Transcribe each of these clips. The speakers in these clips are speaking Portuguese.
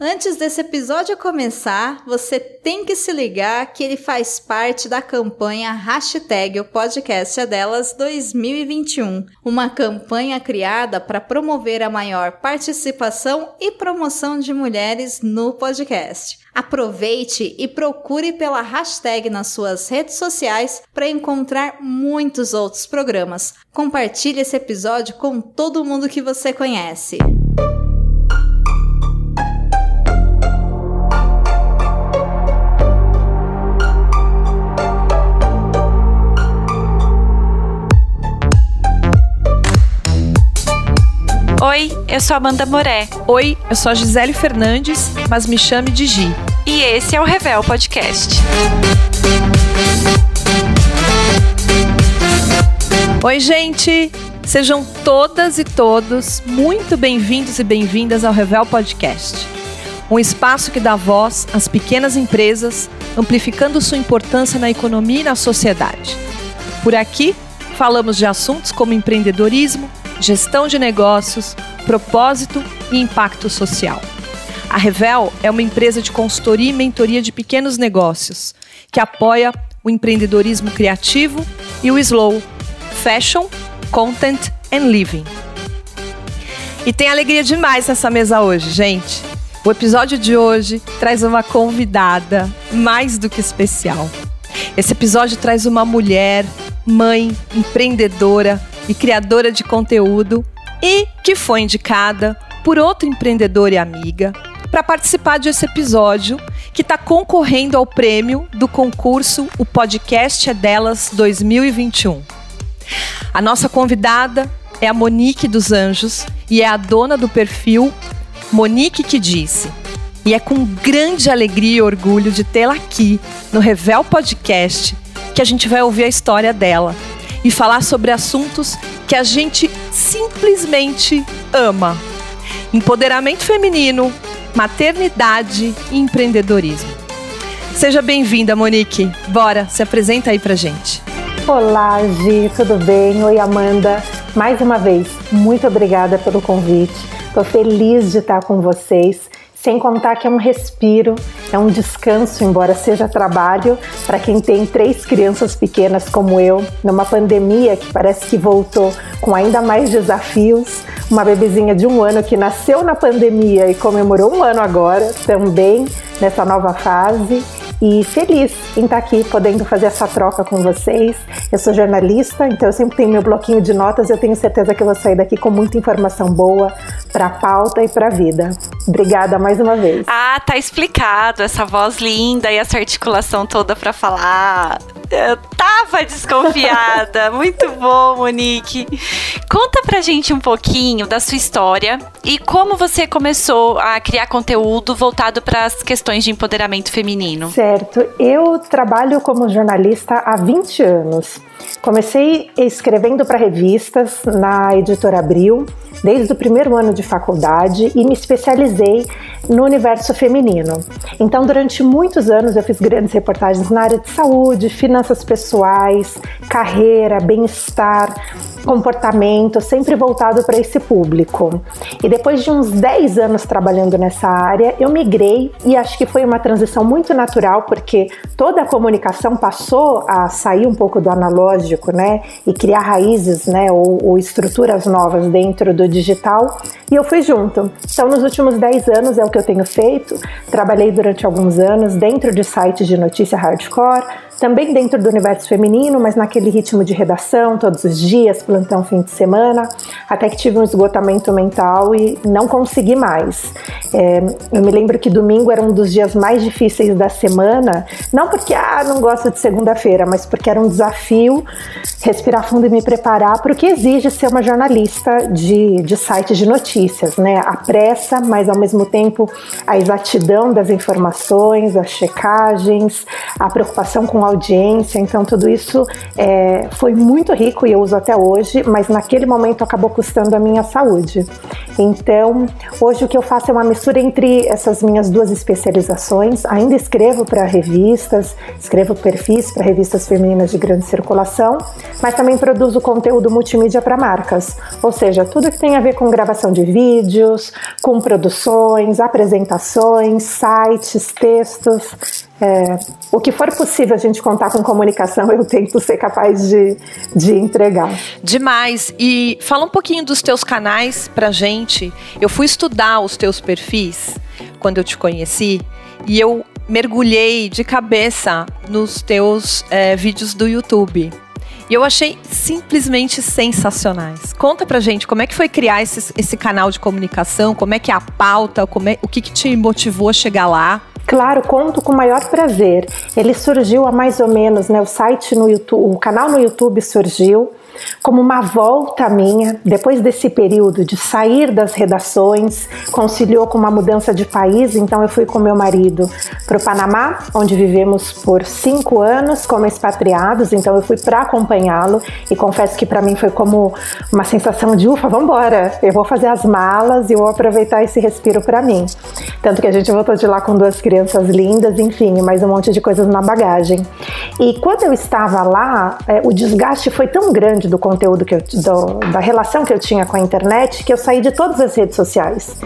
Antes desse episódio começar, você tem que se ligar que ele faz parte da campanha Hashtag o Podcast é Delas 2021, uma campanha criada para promover a maior participação e promoção de mulheres no podcast. Aproveite e procure pela hashtag nas suas redes sociais para encontrar muitos outros programas. Compartilhe esse episódio com todo mundo que você conhece. Oi, eu sou Amanda Moré. Oi, eu sou a Gisele Fernandes, mas me chame de Gi. E esse é o Revel Podcast. Oi, gente! Sejam todas e todos muito bem-vindos e bem-vindas ao Revel Podcast. Um espaço que dá voz às pequenas empresas, amplificando sua importância na economia e na sociedade. Por aqui, falamos de assuntos como empreendedorismo, gestão de negócios, propósito e impacto social. A Revel é uma empresa de consultoria e mentoria de pequenos negócios que apoia o empreendedorismo criativo e o slow, fashion, content and living. E tem alegria demais nessa mesa hoje, gente. O episódio de hoje traz uma convidada mais do que especial. Esse episódio traz uma mulher, mãe, empreendedora, e criadora de conteúdo e que foi indicada por outra empreendedora e amiga para participar desse episódio que está concorrendo ao prêmio do concurso O Podcast é Delas 2021. A nossa convidada é a Monique dos Anjos e é a dona do perfil Monique que Disse. E é com grande alegria e orgulho de tê-la aqui no Revel Podcast que a gente vai ouvir a história dela e falar sobre assuntos que a gente simplesmente ama: empoderamento feminino, maternidade e empreendedorismo. Seja bem-vinda, Monique. Bora, se apresenta aí pra gente. Olá, Gi, tudo bem? Oi, Amanda. Mais uma vez, muito obrigada pelo convite. Estou feliz de estar com vocês sem contar que é um respiro, é um descanso, embora seja trabalho, para quem tem três crianças pequenas como eu, numa pandemia que parece que voltou com ainda mais desafios. Uma bebezinha de um ano que nasceu na pandemia e comemorou um ano agora, também nessa nova fase e feliz em estar aqui podendo fazer essa troca com vocês. Eu sou jornalista, então eu sempre tenho meu bloquinho de notas e eu tenho certeza que eu vou sair daqui com muita informação boa para a pauta e para a vida. Obrigada mais uma vez. Ah, tá explicado essa voz linda e essa articulação toda para falar. Eu tava desconfiada. Muito bom, Monique. Conta pra gente um pouquinho da sua história e como você começou a criar conteúdo voltado para as questões de empoderamento feminino. Certo. Eu trabalho como jornalista há 20 anos. Comecei escrevendo para revistas na editora Abril desde o primeiro ano de faculdade e me especializei no universo feminino. Então, durante muitos anos, eu fiz grandes reportagens na área de saúde, finanças pessoais, carreira, bem-estar, comportamento, sempre voltado para esse público. E depois de uns 10 anos trabalhando nessa área, eu migrei e acho que foi uma transição muito natural, porque toda a comunicação passou a sair um pouco do analógico, né, e criar raízes, né, ou, ou estruturas novas dentro do digital, e eu fui junto. Então, nos últimos 10 anos é o que eu tenho feito. Trabalhei durante alguns anos dentro de sites de notícia hardcore, também dentro do universo feminino, mas naquele ritmo de redação, todos os dias, plantão fim de semana, até que tive um esgotamento mental e não consegui mais. É, eu me lembro que domingo era um dos dias mais difíceis da semana, não porque ah, não gosto de segunda-feira, mas porque era um desafio respirar fundo e me preparar para o que exige ser uma jornalista de, de site de notícias, né? A pressa, mas ao mesmo tempo a exatidão das informações, as checagens, a preocupação com audiência, então tudo isso é, foi muito rico e eu uso até hoje, mas naquele momento acabou custando a minha saúde. Então, hoje o que eu faço é uma misturo entre essas minhas duas especializações. Ainda escrevo para revistas, escrevo perfis para revistas femininas de grande circulação, mas também produzo conteúdo multimídia para marcas, ou seja, tudo que tem a ver com gravação de vídeos, com produções, apresentações, sites, textos. É, o que for possível a gente contar com comunicação, eu tento ser capaz de, de entregar. Demais. E fala um pouquinho dos teus canais pra gente. Eu fui estudar os teus perfis quando eu te conheci e eu mergulhei de cabeça nos teus é, vídeos do YouTube. E eu achei simplesmente sensacionais. Conta pra gente como é que foi criar esse, esse canal de comunicação, como é que é a pauta, como é, o que, que te motivou a chegar lá. Claro, conto com o maior prazer. Ele surgiu há mais ou menos, né? O site no YouTube, o canal no YouTube surgiu como uma volta minha, depois desse período de sair das redações, conciliou com uma mudança de país, então eu fui com meu marido para o Panamá, onde vivemos por cinco anos como expatriados, então eu fui para acompanhá-lo e confesso que para mim foi como uma sensação de ufa, vamos embora, eu vou fazer as malas e vou aproveitar esse respiro para mim. Tanto que a gente voltou de lá com duas crianças lindas, enfim, mais um monte de coisas na bagagem. E quando eu estava lá, é, o desgaste foi tão grande do conteúdo que eu, do, da relação que eu tinha com a internet que eu saí de todas as redes sociais.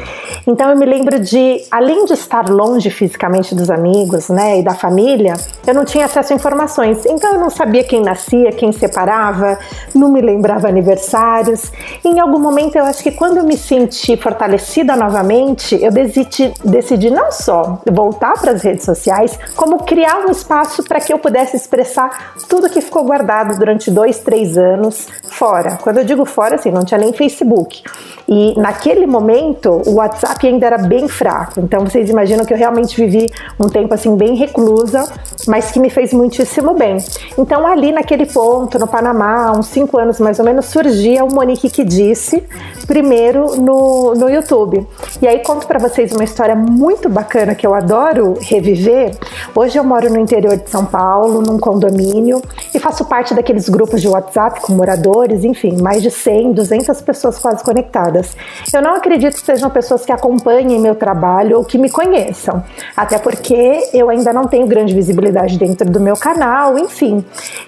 Então eu me lembro de, além de estar longe fisicamente dos amigos, né, e da família, eu não tinha acesso a informações. Então eu não sabia quem nascia, quem separava, não me lembrava aniversários. E em algum momento eu acho que quando eu me senti fortalecida novamente, eu decidi, decidi não só voltar para as redes sociais, como criar um espaço para que eu pudesse expressar tudo que ficou guardado durante dois, três anos anos fora. Quando eu digo fora, assim, não tinha nem Facebook. E naquele momento, o WhatsApp ainda era bem fraco. Então vocês imaginam que eu realmente vivi um tempo assim bem reclusa, mas que me fez muitíssimo bem. Então ali naquele ponto, no Panamá, uns cinco anos mais ou menos, surgia o Monique que disse, primeiro no, no YouTube. E aí conto para vocês uma história muito bacana que eu adoro reviver. Hoje eu moro no interior de São Paulo, num condomínio, e faço parte daqueles grupos de WhatsApp com moradores, enfim, mais de 100, 200 pessoas quase conectadas. Eu não acredito que sejam pessoas que acompanhem meu trabalho ou que me conheçam, até porque eu ainda não tenho grande visibilidade dentro do meu canal, enfim.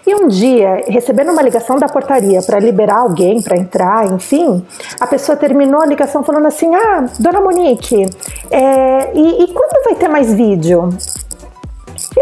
E um dia, recebendo uma ligação da portaria para liberar alguém para entrar, enfim, a pessoa terminou a ligação falando assim: Ah, dona Monique, é, e, e quando vai ter mais vídeo?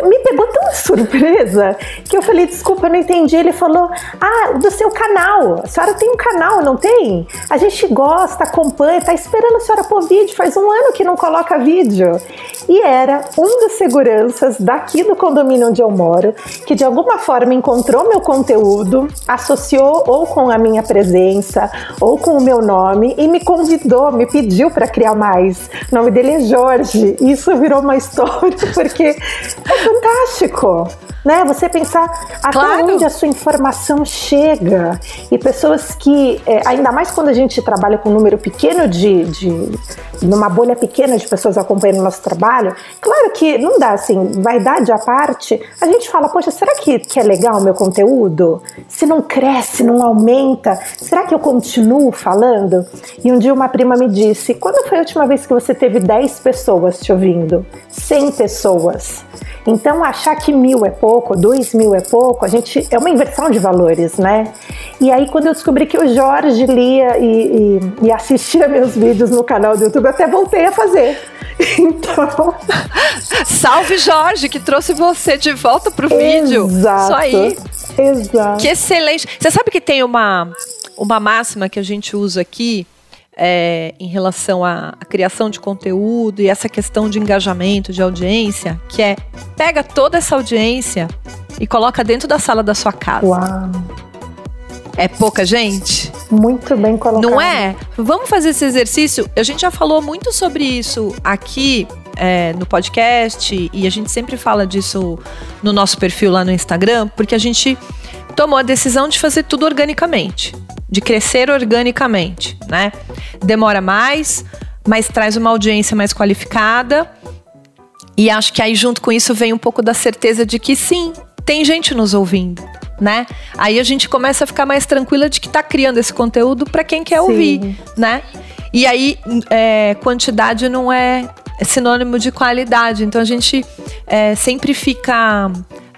Me pegou tão surpresa que eu falei, desculpa, eu não entendi. Ele falou, ah, do seu canal. A senhora tem um canal, não tem? A gente gosta, acompanha, tá esperando a senhora pôr vídeo. Faz um ano que não coloca vídeo. E era um dos seguranças daqui do condomínio onde eu moro, que de alguma forma encontrou meu conteúdo, associou ou com a minha presença, ou com o meu nome, e me convidou, me pediu para criar mais. O nome dele é Jorge. Isso virou uma história, porque é fantástico né? Você pensar até claro. onde a sua informação chega e pessoas que, é, ainda mais quando a gente trabalha com um número pequeno de, de, numa bolha pequena de pessoas acompanhando o nosso trabalho, claro que não dá assim, vaidade à parte, a gente fala, poxa, será que, que é legal o meu conteúdo? Se não cresce, não aumenta, será que eu continuo falando? E um dia uma prima me disse, quando foi a última vez que você teve 10 pessoas te ouvindo? 100 pessoas. Então, achar que mil é pouco, dois mil é pouco, a gente é uma inversão de valores, né? E aí, quando eu descobri que o Jorge lia e, e, e assistia meus vídeos no canal do YouTube, eu até voltei a fazer. Então. Salve Jorge, que trouxe você de volta pro vídeo. Exato. Isso aí. Exato. Que excelente. Você sabe que tem uma, uma máxima que a gente usa aqui é, em relação à, à, criação de conteúdo e essa questão de engajamento, de audiência, que é pega toda essa audiência e coloca dentro da sala da sua casa. Uau. É pouca gente? Muito bem colocado. Não é? Vamos fazer esse exercício. A gente já falou muito sobre isso aqui é, no podcast e a gente sempre fala disso no nosso perfil lá no Instagram, porque a gente tomou a decisão de fazer tudo organicamente de crescer organicamente, né? Demora mais, mas traz uma audiência mais qualificada. E acho que aí junto com isso vem um pouco da certeza de que sim, tem gente nos ouvindo. né? Aí a gente começa a ficar mais tranquila de que tá criando esse conteúdo para quem quer Sim. ouvir, né? E aí, é, quantidade não é sinônimo de qualidade. Então a gente é, sempre fica.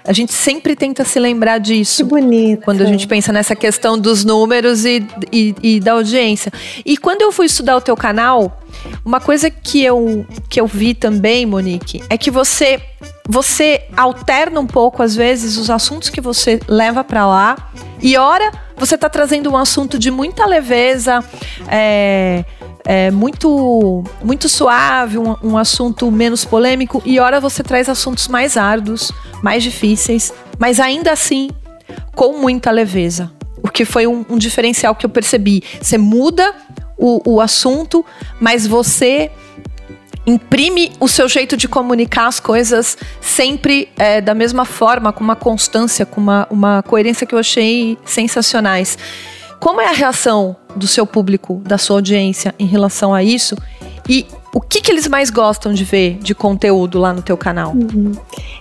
A gente sempre tenta se lembrar Que disso. bonito. Quando a gente pensa nessa questão dos números e, e, e da audiência. E quando eu fui estudar o teu canal, uma coisa que eu, que eu vi também, Monique, é que você você alterna um pouco, às vezes, os assuntos que você leva para lá. E ora, você tá trazendo um assunto de muita leveza, é, é, muito, muito suave, um, um assunto menos polêmico. E ora, você traz assuntos mais árduos, mais difíceis, mas ainda assim com muita leveza. O que foi um, um diferencial que eu percebi. Você muda o, o assunto, mas você imprime o seu jeito de comunicar as coisas sempre é, da mesma forma, com uma constância, com uma, uma coerência que eu achei sensacionais. Como é a reação do seu público, da sua audiência em relação a isso? E o que, que eles mais gostam de ver de conteúdo lá no teu canal?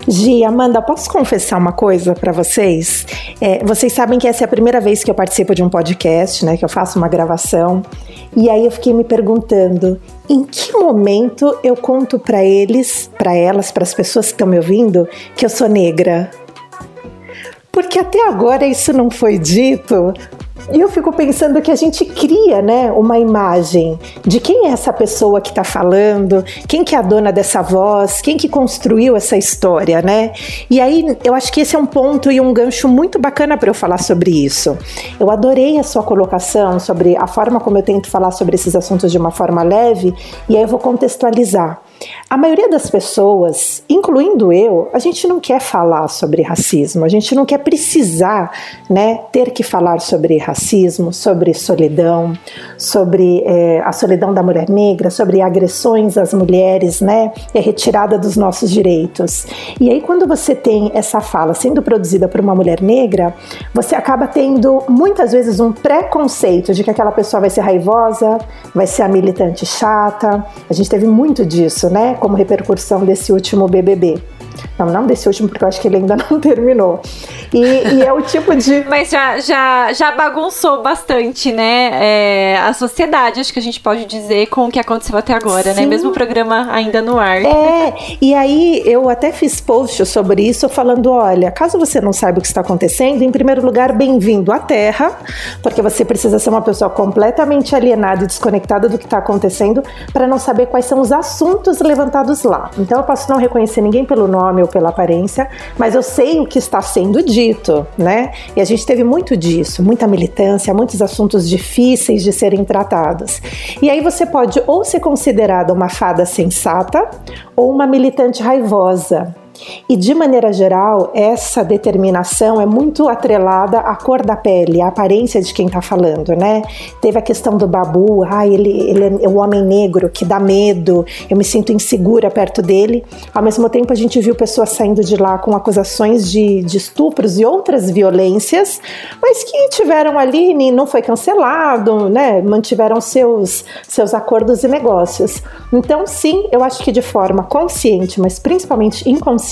Gi, Amanda, posso confessar uma coisa para vocês? É, vocês sabem que essa é a primeira vez que eu participo de um podcast, né? Que eu faço uma gravação. E aí eu fiquei me perguntando, em que momento eu conto para eles, para elas, para as pessoas que estão me ouvindo, que eu sou negra? Porque até agora isso não foi dito. E eu fico pensando que a gente cria, né, uma imagem de quem é essa pessoa que está falando, quem que é a dona dessa voz, quem que construiu essa história, né? E aí eu acho que esse é um ponto e um gancho muito bacana para eu falar sobre isso. Eu adorei a sua colocação sobre a forma como eu tento falar sobre esses assuntos de uma forma leve, e aí eu vou contextualizar. A maioria das pessoas, incluindo eu, a gente não quer falar sobre racismo, a gente não quer precisar, né, ter que falar sobre racismo, sobre solidão, sobre é, a solidão da mulher negra, sobre agressões às mulheres, né, a retirada dos nossos direitos. E aí, quando você tem essa fala sendo produzida por uma mulher negra, você acaba tendo muitas vezes um preconceito de que aquela pessoa vai ser raivosa, vai ser a militante chata. A gente teve muito disso, né? Como repercussão desse último BBB. Não, não desse último, porque eu acho que ele ainda não terminou. E, e é o tipo de. Mas já, já, já bagunçou bastante, né? é, a sociedade, acho que a gente pode dizer, com o que aconteceu até agora, né? Sim. Mesmo o programa ainda no ar. É, e aí eu até fiz post sobre isso, falando: olha, caso você não saiba o que está acontecendo, em primeiro lugar, bem-vindo à Terra, porque você precisa ser uma pessoa completamente alienada e desconectada do que está acontecendo para não saber quais são os assuntos levantados lá. Então eu posso não reconhecer ninguém pelo nome ou pela aparência, mas eu sei o que está sendo dito, né? E a gente teve muito disso, muita militância, muitos assuntos difíceis de serem tratados. E aí você pode ou ser considerada uma fada sensata ou uma militante raivosa. E de maneira geral, essa determinação é muito atrelada à cor da pele, à aparência de quem está falando, né? Teve a questão do Babu, ah, ele, ele é o homem negro que dá medo, eu me sinto insegura perto dele. Ao mesmo tempo, a gente viu pessoas saindo de lá com acusações de, de estupros e outras violências, mas que tiveram ali, não foi cancelado, né? Mantiveram seus, seus acordos e negócios. Então, sim, eu acho que de forma consciente, mas principalmente inconsciente,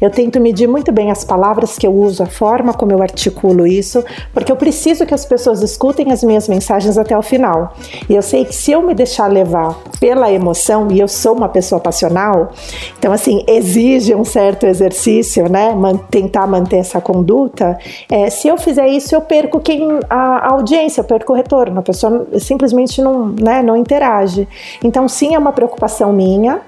eu tento medir muito bem as palavras que eu uso, a forma como eu articulo isso, porque eu preciso que as pessoas escutem as minhas mensagens até o final. E eu sei que se eu me deixar levar pela emoção, e eu sou uma pessoa passional, então, assim, exige um certo exercício, né? Tentar manter essa conduta. É, se eu fizer isso, eu perco quem a, a audiência, eu perco o retorno, a pessoa simplesmente não, né, não interage. Então, sim, é uma preocupação minha,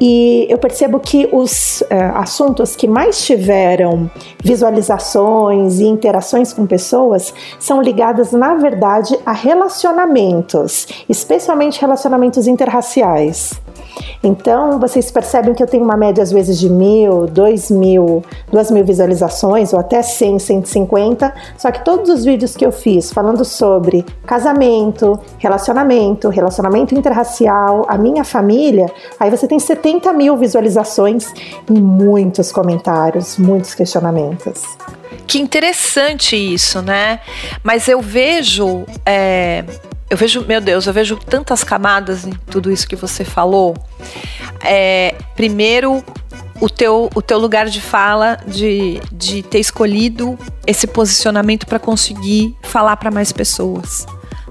e eu percebo que os assuntos que mais tiveram visualizações e interações com pessoas são ligados, na verdade, a relacionamentos, especialmente relacionamentos interraciais. Então, vocês percebem que eu tenho uma média, às vezes, de mil, dois mil, duas mil visualizações, ou até 100, 150. Só que todos os vídeos que eu fiz falando sobre casamento, relacionamento, relacionamento interracial, a minha família, aí você tem 70 mil visualizações e muitos comentários, muitos questionamentos. Que interessante isso, né? Mas eu vejo. É, eu vejo, meu Deus, eu vejo tantas camadas em tudo isso que você falou. É, primeiro, o teu, o teu lugar de fala, de, de ter escolhido esse posicionamento para conseguir falar para mais pessoas,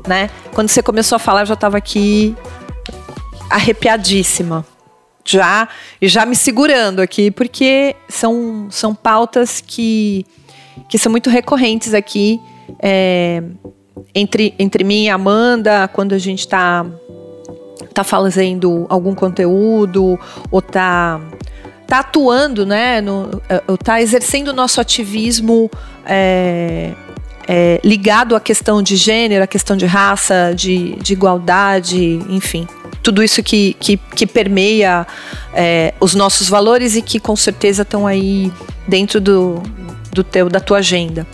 né? Quando você começou a falar, eu já estava aqui arrepiadíssima, já e já me segurando aqui, porque são, são pautas que, que são muito recorrentes aqui é, entre, entre mim e a Amanda, quando a gente está tá fazendo algum conteúdo ou tá tá atuando, né, é, tá exercendo o nosso ativismo é, é, ligado à questão de gênero, à questão de raça, de, de igualdade, enfim, tudo isso que, que, que permeia é, os nossos valores e que com certeza estão aí dentro do, do teu, da tua agenda.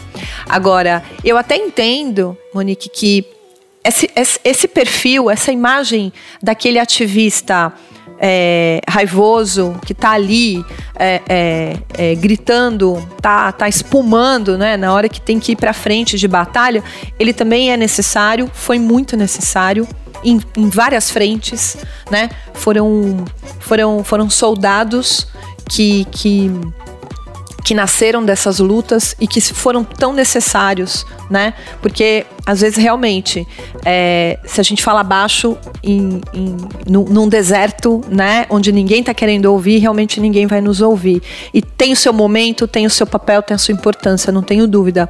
Agora, eu até entendo, Monique, que esse, esse, perfil, essa imagem daquele ativista é, raivoso que está ali é, é, é, gritando, tá, tá espumando, né? Na hora que tem que ir para frente de batalha, ele também é necessário, foi muito necessário. Em, em várias frentes, né? Foram, foram, foram soldados que, que que nasceram dessas lutas e que foram tão necessários, né? Porque às vezes realmente, é, se a gente fala baixo em, em, num, deserto, né, onde ninguém está querendo ouvir, realmente ninguém vai nos ouvir. E tem o seu momento, tem o seu papel, tem a sua importância, não tenho dúvida.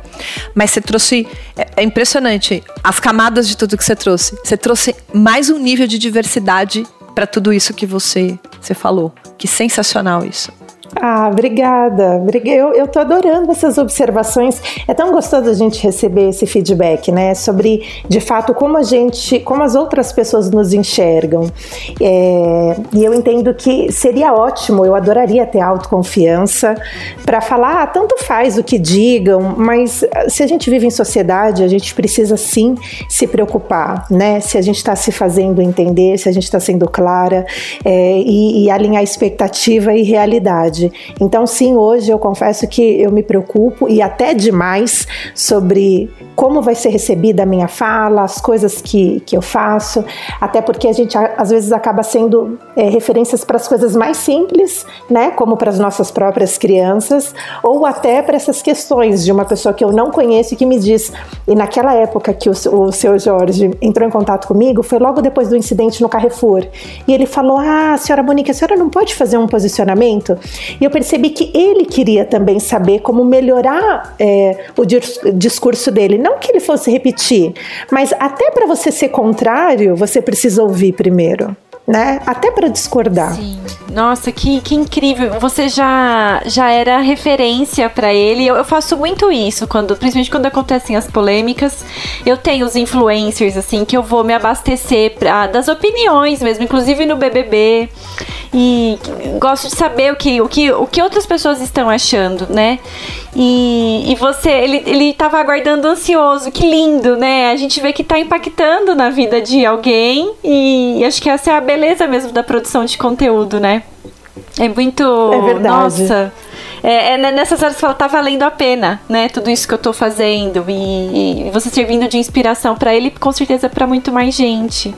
Mas você trouxe, é, é impressionante as camadas de tudo que você trouxe. Você trouxe mais um nível de diversidade para tudo isso que você, você falou. Que sensacional isso. Ah, obrigada. Eu, eu tô adorando essas observações. É tão gostoso a gente receber esse feedback, né? Sobre, de fato, como a gente, como as outras pessoas nos enxergam. É, e eu entendo que seria ótimo, eu adoraria ter autoconfiança para falar, ah, tanto faz o que digam, mas ah, se a gente vive em sociedade, a gente precisa sim se preocupar, né? Se a gente está se fazendo entender, se a gente está sendo clara é, e, e alinhar expectativa e realidade Então, sim, hoje eu confesso que eu me preocupo e até demais sobre como vai ser recebida a minha fala, as coisas que, que eu faço, até porque a gente às vezes acaba sendo é, referências para as coisas mais simples, né, como para as nossas próprias crianças, ou até para essas questões de uma pessoa que eu não conheço e que me diz. E naquela época que o, o seu Jorge entrou em contato comigo, foi logo depois do incidente no Carrefour, e ele falou: Ah, senhora Monique, a senhora não pode fazer um posicionamento? E eu percebi que ele queria também saber como melhorar é, o discurso dele. Não que ele fosse repetir, mas até para você ser contrário, você precisa ouvir primeiro né? Até para discordar. Sim. Nossa, que, que incrível. Você já, já era referência para ele. Eu, eu, faço muito isso, quando, principalmente quando acontecem as polêmicas. Eu tenho os influencers, assim, que eu vou me abastecer pra, das opiniões mesmo, inclusive no BBB. E gosto de saber o que, o que, o que outras pessoas estão achando, né? E, e você, ele, ele tava aguardando ansioso, que lindo, né? A gente vê que tá impactando na vida de alguém e acho que essa é a beleza mesmo da produção de conteúdo, né? É muito. É verdade. Nossa. É, é nessas horas que fala, tá valendo a pena, né? Tudo isso que eu tô fazendo. E, e você servindo de inspiração para ele, com certeza para muito mais gente.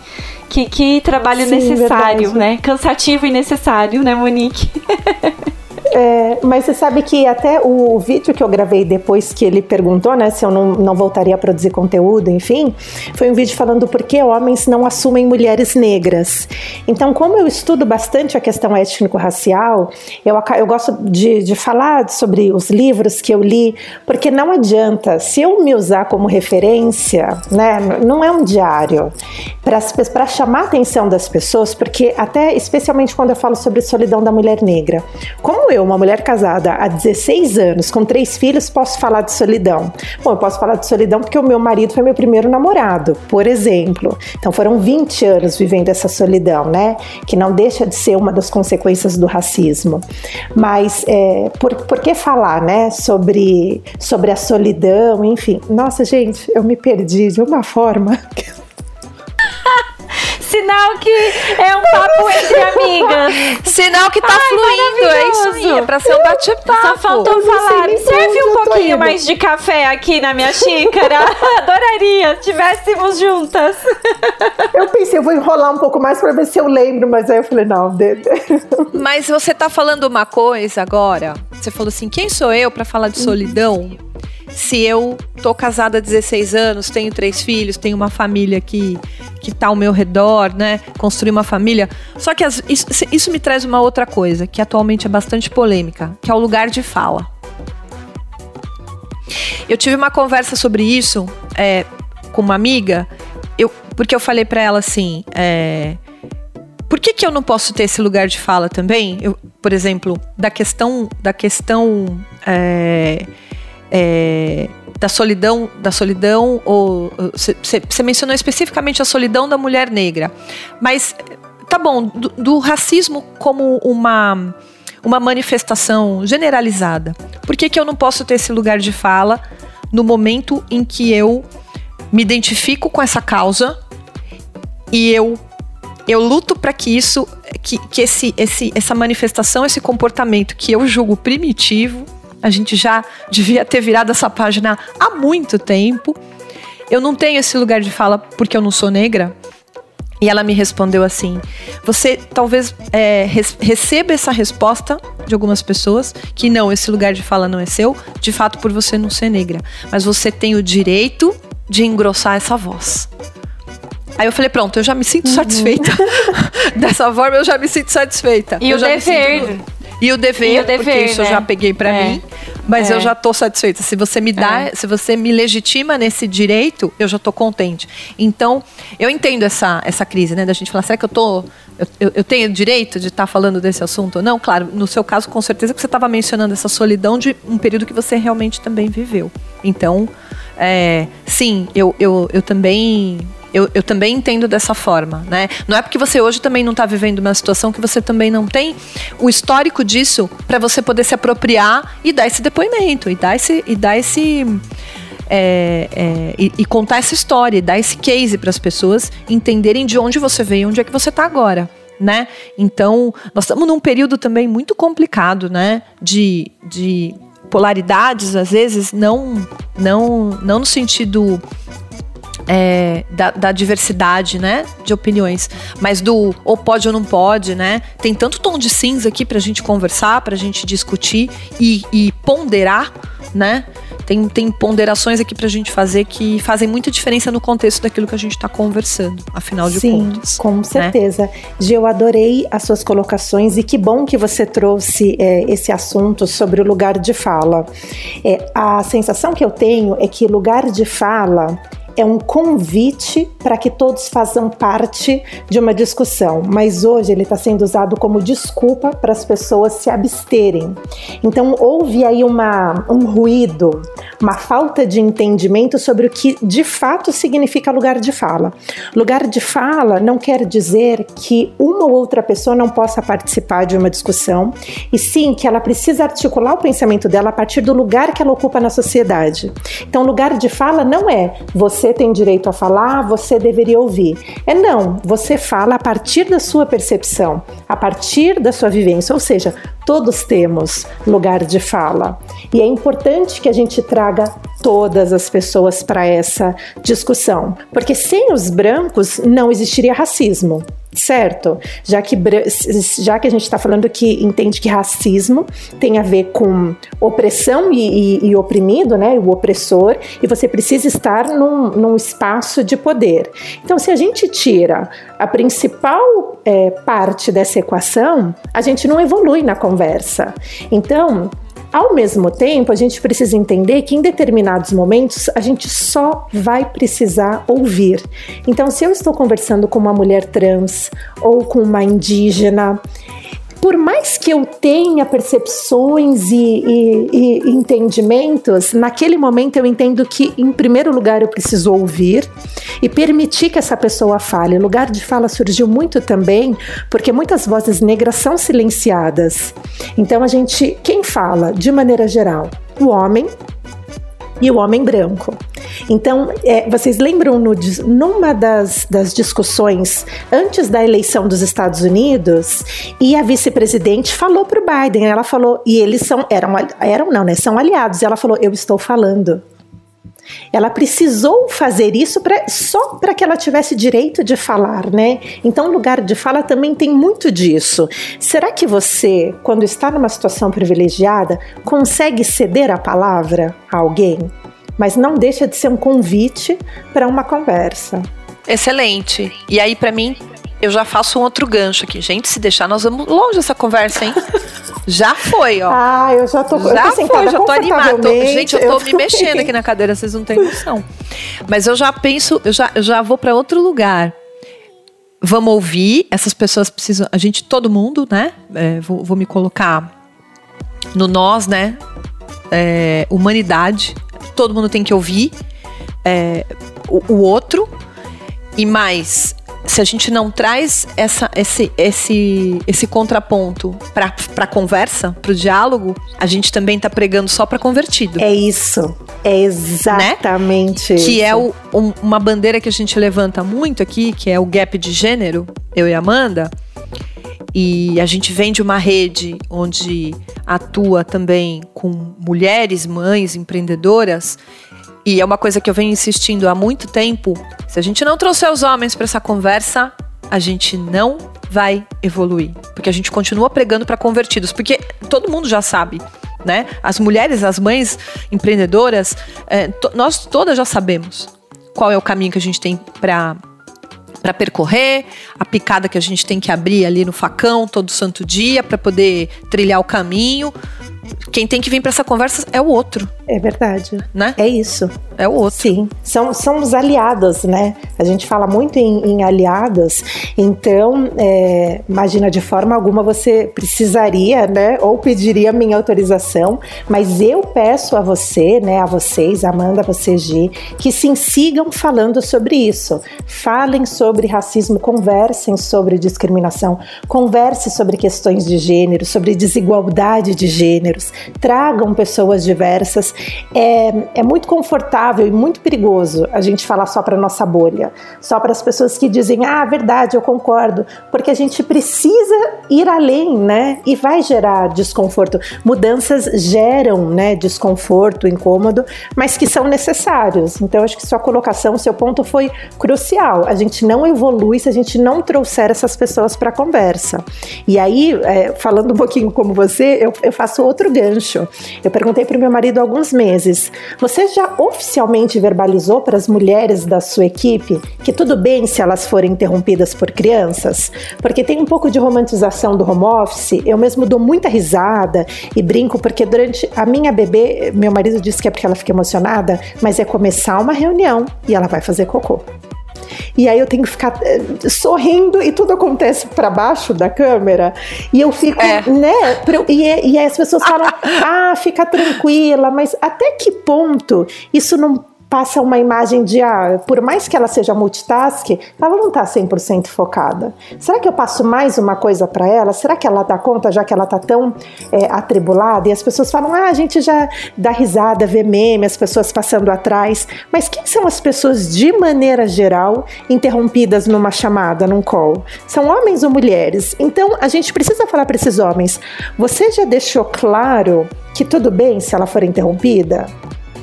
Que, que trabalho Sim, necessário, verdade. né? Cansativo e necessário, né, Monique? É, mas você sabe que até o vídeo que eu gravei depois que ele perguntou, né, se eu não, não voltaria a produzir conteúdo, enfim, foi um vídeo falando por que homens não assumem mulheres negras. Então, como eu estudo bastante a questão étnico-racial, eu, eu gosto de, de falar sobre os livros que eu li, porque não adianta, se eu me usar como referência, né, não é um diário, para chamar a atenção das pessoas, porque até, especialmente quando eu falo sobre solidão da mulher negra, como eu, uma mulher casada há 16 anos, com três filhos, posso falar de solidão? Bom, eu posso falar de solidão porque o meu marido foi meu primeiro namorado, por exemplo. Então foram 20 anos vivendo essa solidão, né? Que não deixa de ser uma das consequências do racismo. Mas é, por, por que falar, né? Sobre, sobre a solidão, enfim. Nossa, gente, eu me perdi de uma forma. Sinal que é um papo entre amigas. Sinal que tá Ai, fluindo, é isso aí. É pra ser um bate-papo. Só faltou falar. Me serve um pouquinho indo." mais de café aqui na minha xícara. Adoraria, estivéssemos juntas. Eu pensei, eu vou enrolar um pouco mais pra ver se eu lembro, mas aí eu falei, não, de- Mas você tá falando uma coisa agora. Você falou assim: quem sou eu pra falar de solidão? Se eu tô casada há 16 anos, tenho três filhos, tenho uma família que, que tá ao meu redor, né? Construir uma família. Só que as- isso, isso me traz uma outra coisa, que atualmente é bastante polêmica, que é o lugar de fala. Eu tive uma conversa sobre isso é, com uma amiga, eu, porque eu falei pra ela assim. é, por que, que eu não posso ter esse lugar de fala também? Eu, por exemplo, da questão da questão é, é, da solidão, da solidão ou você mencionou especificamente a solidão da mulher negra, mas tá bom do, do racismo como uma uma manifestação generalizada. Por que, que eu não posso ter esse lugar de fala no momento em que eu me identifico com essa causa e eu eu luto para que isso, que, que esse, esse, essa manifestação, esse comportamento que eu julgo primitivo, a gente já devia ter virado essa página há muito tempo. Eu não tenho esse lugar de fala porque eu não sou negra. E ela me respondeu assim: Você talvez é, receba essa resposta de algumas pessoas que não, esse lugar de fala não é seu, de fato por você não ser negra. Mas você tem o direito de engrossar essa voz. Aí eu falei, pronto, eu já me sinto satisfeita. Dessa forma, eu já me sinto satisfeita. E Eu o dever. sinto- E o dever, E o dever, porque isso eu né? já peguei pra É. mim. Mas É. eu já tô satisfeita. Se você me dá, se você me legitima nesse direito, eu já tô contente. Então, eu entendo essa, essa crise, né? Da gente falar, será que eu tô. Eu, eu- tenho direito de estar falando desse assunto ou não? Claro, no seu caso, com certeza que você estava mencionando essa solidão de um período que você realmente também viveu. Então, é, sim, eu, eu, eu também. Eu, eu também entendo dessa forma, né? Não é porque você hoje também não está vivendo uma situação que você também não tem o histórico disso para você poder se apropriar e dar esse depoimento e dar esse e dar esse é, é, e, e contar essa história, e dar esse case para as pessoas entenderem de onde você veio, e onde é que você está agora. Né? Então, nós estamos num período também muito complicado, né? De, de polaridades, às vezes, não, não, não no sentido é, da, da diversidade, né, de opiniões, mas do ou pode ou não pode, né? Tem tanto tom de cinza aqui pra gente conversar, pra gente discutir e, e ponderar, né? Tem, tem ponderações aqui pra gente fazer que fazem muita diferença no contexto daquilo que a gente tá conversando, afinal de Sim, contas. com certeza. Gi, eu adorei as suas colocações e que bom que você trouxe é, esse assunto sobre o lugar de fala. É, a sensação que eu tenho é que lugar de fala é um convite para que todos façam parte de uma discussão, mas hoje ele está sendo usado como desculpa para as pessoas se absterem. Então houve aí uma, um ruído, uma falta de entendimento sobre o que de fato significa lugar de fala. Lugar de fala não quer dizer que uma ou outra pessoa não possa participar de uma discussão, e sim que ela precisa articular o pensamento dela a partir do lugar que ela ocupa na sociedade. Então, lugar de fala não é você tem direito a falar, você deveria ouvir. É não, você fala a partir da sua percepção, a partir da sua vivência, ou seja, todos temos lugar de fala. E é importante que a gente traga todas as pessoas para essa discussão, porque sem os brancos não existiria racismo certo? Já que, já que a gente está falando que entende que racismo tem a ver com opressão e, e, e oprimido, né? O opressor, e você precisa estar num, num espaço de poder. Então, se a gente tira a principal é, parte dessa equação, a gente não evolui na conversa. Então, ao mesmo tempo, a gente precisa entender que em determinados momentos a gente só vai precisar ouvir. Então, se eu estou conversando com uma mulher trans ou com uma indígena, por mais que eu tenha percepções e, e, e, entendimentos, naquele momento eu entendo que, em primeiro lugar, eu preciso ouvir e permitir que essa pessoa fale. O lugar de fala surgiu muito também porque muitas vozes negras são silenciadas. Então, a gente, quem fala, de maneira geral, o homem e o homem branco. Então, é, vocês lembram no, numa das, das discussões antes da eleição dos Estados Unidos, e a vice-presidente falou para o Biden, ela falou, e eles são, eram, eram não, né? São aliados, e ela falou: Eu estou falando. Ela precisou fazer isso pra, só para que ela tivesse direito de falar, né? Então, lugar de fala também tem muito disso. Será que você, quando está numa situação privilegiada, consegue ceder a palavra a alguém? Mas não deixa de ser um convite para uma conversa. Excelente. E aí, para mim, eu já faço um outro gancho aqui. Gente, se deixar, nós vamos longe dessa conversa, hein? Já foi, ó. Ah, eu já tô Já foi, já tô animada. Gente, eu tô eu me mexendo aqui na cadeira, vocês não têm noção. Mas eu já penso, eu já, eu já vou para outro lugar. Vamos ouvir, essas pessoas precisam. A gente, todo mundo, né? É, vou, vou, me colocar no nós, né? É, humanidade. Todo mundo tem que ouvir é, o, o outro. E mais, se a gente não traz essa, esse, esse, esse contraponto para a conversa, para o diálogo, a gente também está pregando só para convertido. É isso. É exatamente né? isso. Que é o, um, uma bandeira que a gente levanta muito aqui, que é o gap de gênero, eu e Amanda. E a gente vem de uma rede onde atua também com mulheres, mães, empreendedoras e é uma coisa que eu venho insistindo há muito tempo. Se a gente não trouxer os homens para essa conversa, a gente não vai evoluir, porque a gente continua pregando para convertidos, porque todo mundo já sabe, né? As mulheres, as mães empreendedoras, é, to, nós todas já sabemos qual é o caminho que a gente tem para para percorrer, a picada que a gente tem que abrir ali no facão todo santo dia para poder trilhar o caminho. Quem tem que vir para essa conversa é o outro. É verdade. Né? É isso. É o outro. Sim. São, são os aliados, né? A gente fala muito em, em aliadas. Então, é, imagina, de forma alguma você precisaria, né? Ou pediria minha autorização. Mas eu peço a você, né? A vocês, Amanda, você, Gi, que se sigam falando sobre isso. Falem sobre racismo, conversem sobre discriminação, conversem sobre questões de gênero, sobre desigualdade de gêneros. Tragam pessoas diversas é, é muito confortável e muito perigoso a gente falar só para nossa bolha, só para as pessoas que dizem, ah, verdade, eu concordo, porque a gente precisa ir além, né? E vai gerar desconforto. Mudanças geram, né, desconforto, incômodo, mas que são necessários. Então, acho que sua colocação, seu ponto foi crucial. A gente não evolui se a gente não trouxer essas pessoas para a conversa. E aí, é, falando um pouquinho como você, eu, eu faço outro gancho. Eu perguntei para o meu marido alguns alguns meses, você já oficialmente verbalizou para as mulheres da sua equipe que tudo bem se elas forem interrompidas por crianças? Porque tem um pouco de romantização do home office. Eu mesmo dou muita risada e brinco porque durante a minha bebê, meu marido disse que é porque ela fica emocionada, mas é começar uma reunião e ela vai fazer cocô. E aí eu tenho que ficar eh, sorrindo e tudo acontece para baixo da câmera. E eu fico, é. né? E, e aí as pessoas falam, ah, fica tranquila, mas até que ponto isso não passa uma imagem de, ah, por mais que ela seja multitask, ela não está 100% focada. Será que eu passo mais uma coisa para ela? Será que ela dá conta, já que ela está tão é, atribulada? E as pessoas falam, ah, a gente já dá risada, vê meme, as pessoas passando atrás. Mas quem são as pessoas, de maneira geral, interrompidas numa chamada, num call? São homens ou mulheres? Então, a gente precisa falar para esses homens, você já deixou claro que tudo bem se ela for interrompida?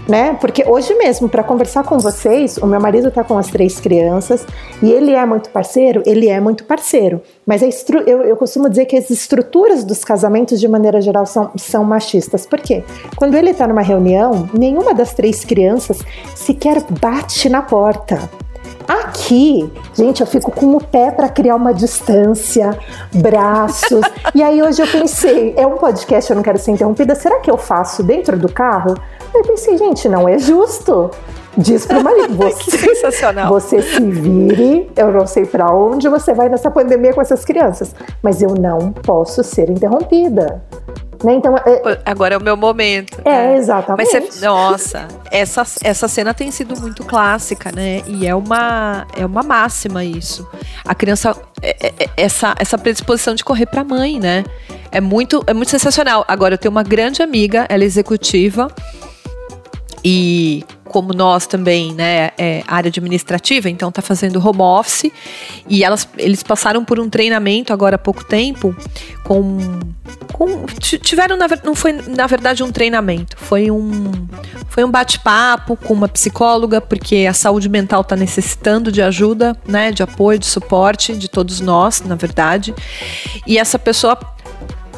Né? Porque hoje mesmo, para conversar com vocês, o meu marido está com as três crianças e ele é muito parceiro, ele é muito parceiro. Mas eu, eu costumo dizer que as estruturas dos casamentos, de maneira geral, são, são machistas. Por quê? Quando ele está numa reunião, nenhuma das três crianças sequer bate na porta. Aqui, gente, eu fico com o pé para criar uma distância, braços. e aí hoje eu pensei, é um podcast, eu não quero ser interrompida. Será que eu faço dentro do carro? Eu pensei, gente, não é justo. Diz pro marido, você, sensacional. você se vire, eu não sei para onde você vai nessa pandemia com essas crianças, mas eu não posso ser interrompida. Né? Então, é, Agora é o meu momento. É, né? exatamente. Mas você, nossa, essa, essa cena tem sido muito clássica, né? E é uma, é uma máxima isso. A criança, é, é, é essa, essa predisposição de correr para a mãe, né? É muito, é muito sensacional. Agora, eu tenho uma grande amiga, ela é executiva, e como nós também, né, é área administrativa, então está fazendo home office e elas, eles passaram por um treinamento agora há pouco tempo com, com tiveram na, não foi na verdade um treinamento, foi um foi um bate-papo com uma psicóloga porque a saúde mental está necessitando de ajuda, né, de apoio, de suporte de todos nós, na verdade, e essa pessoa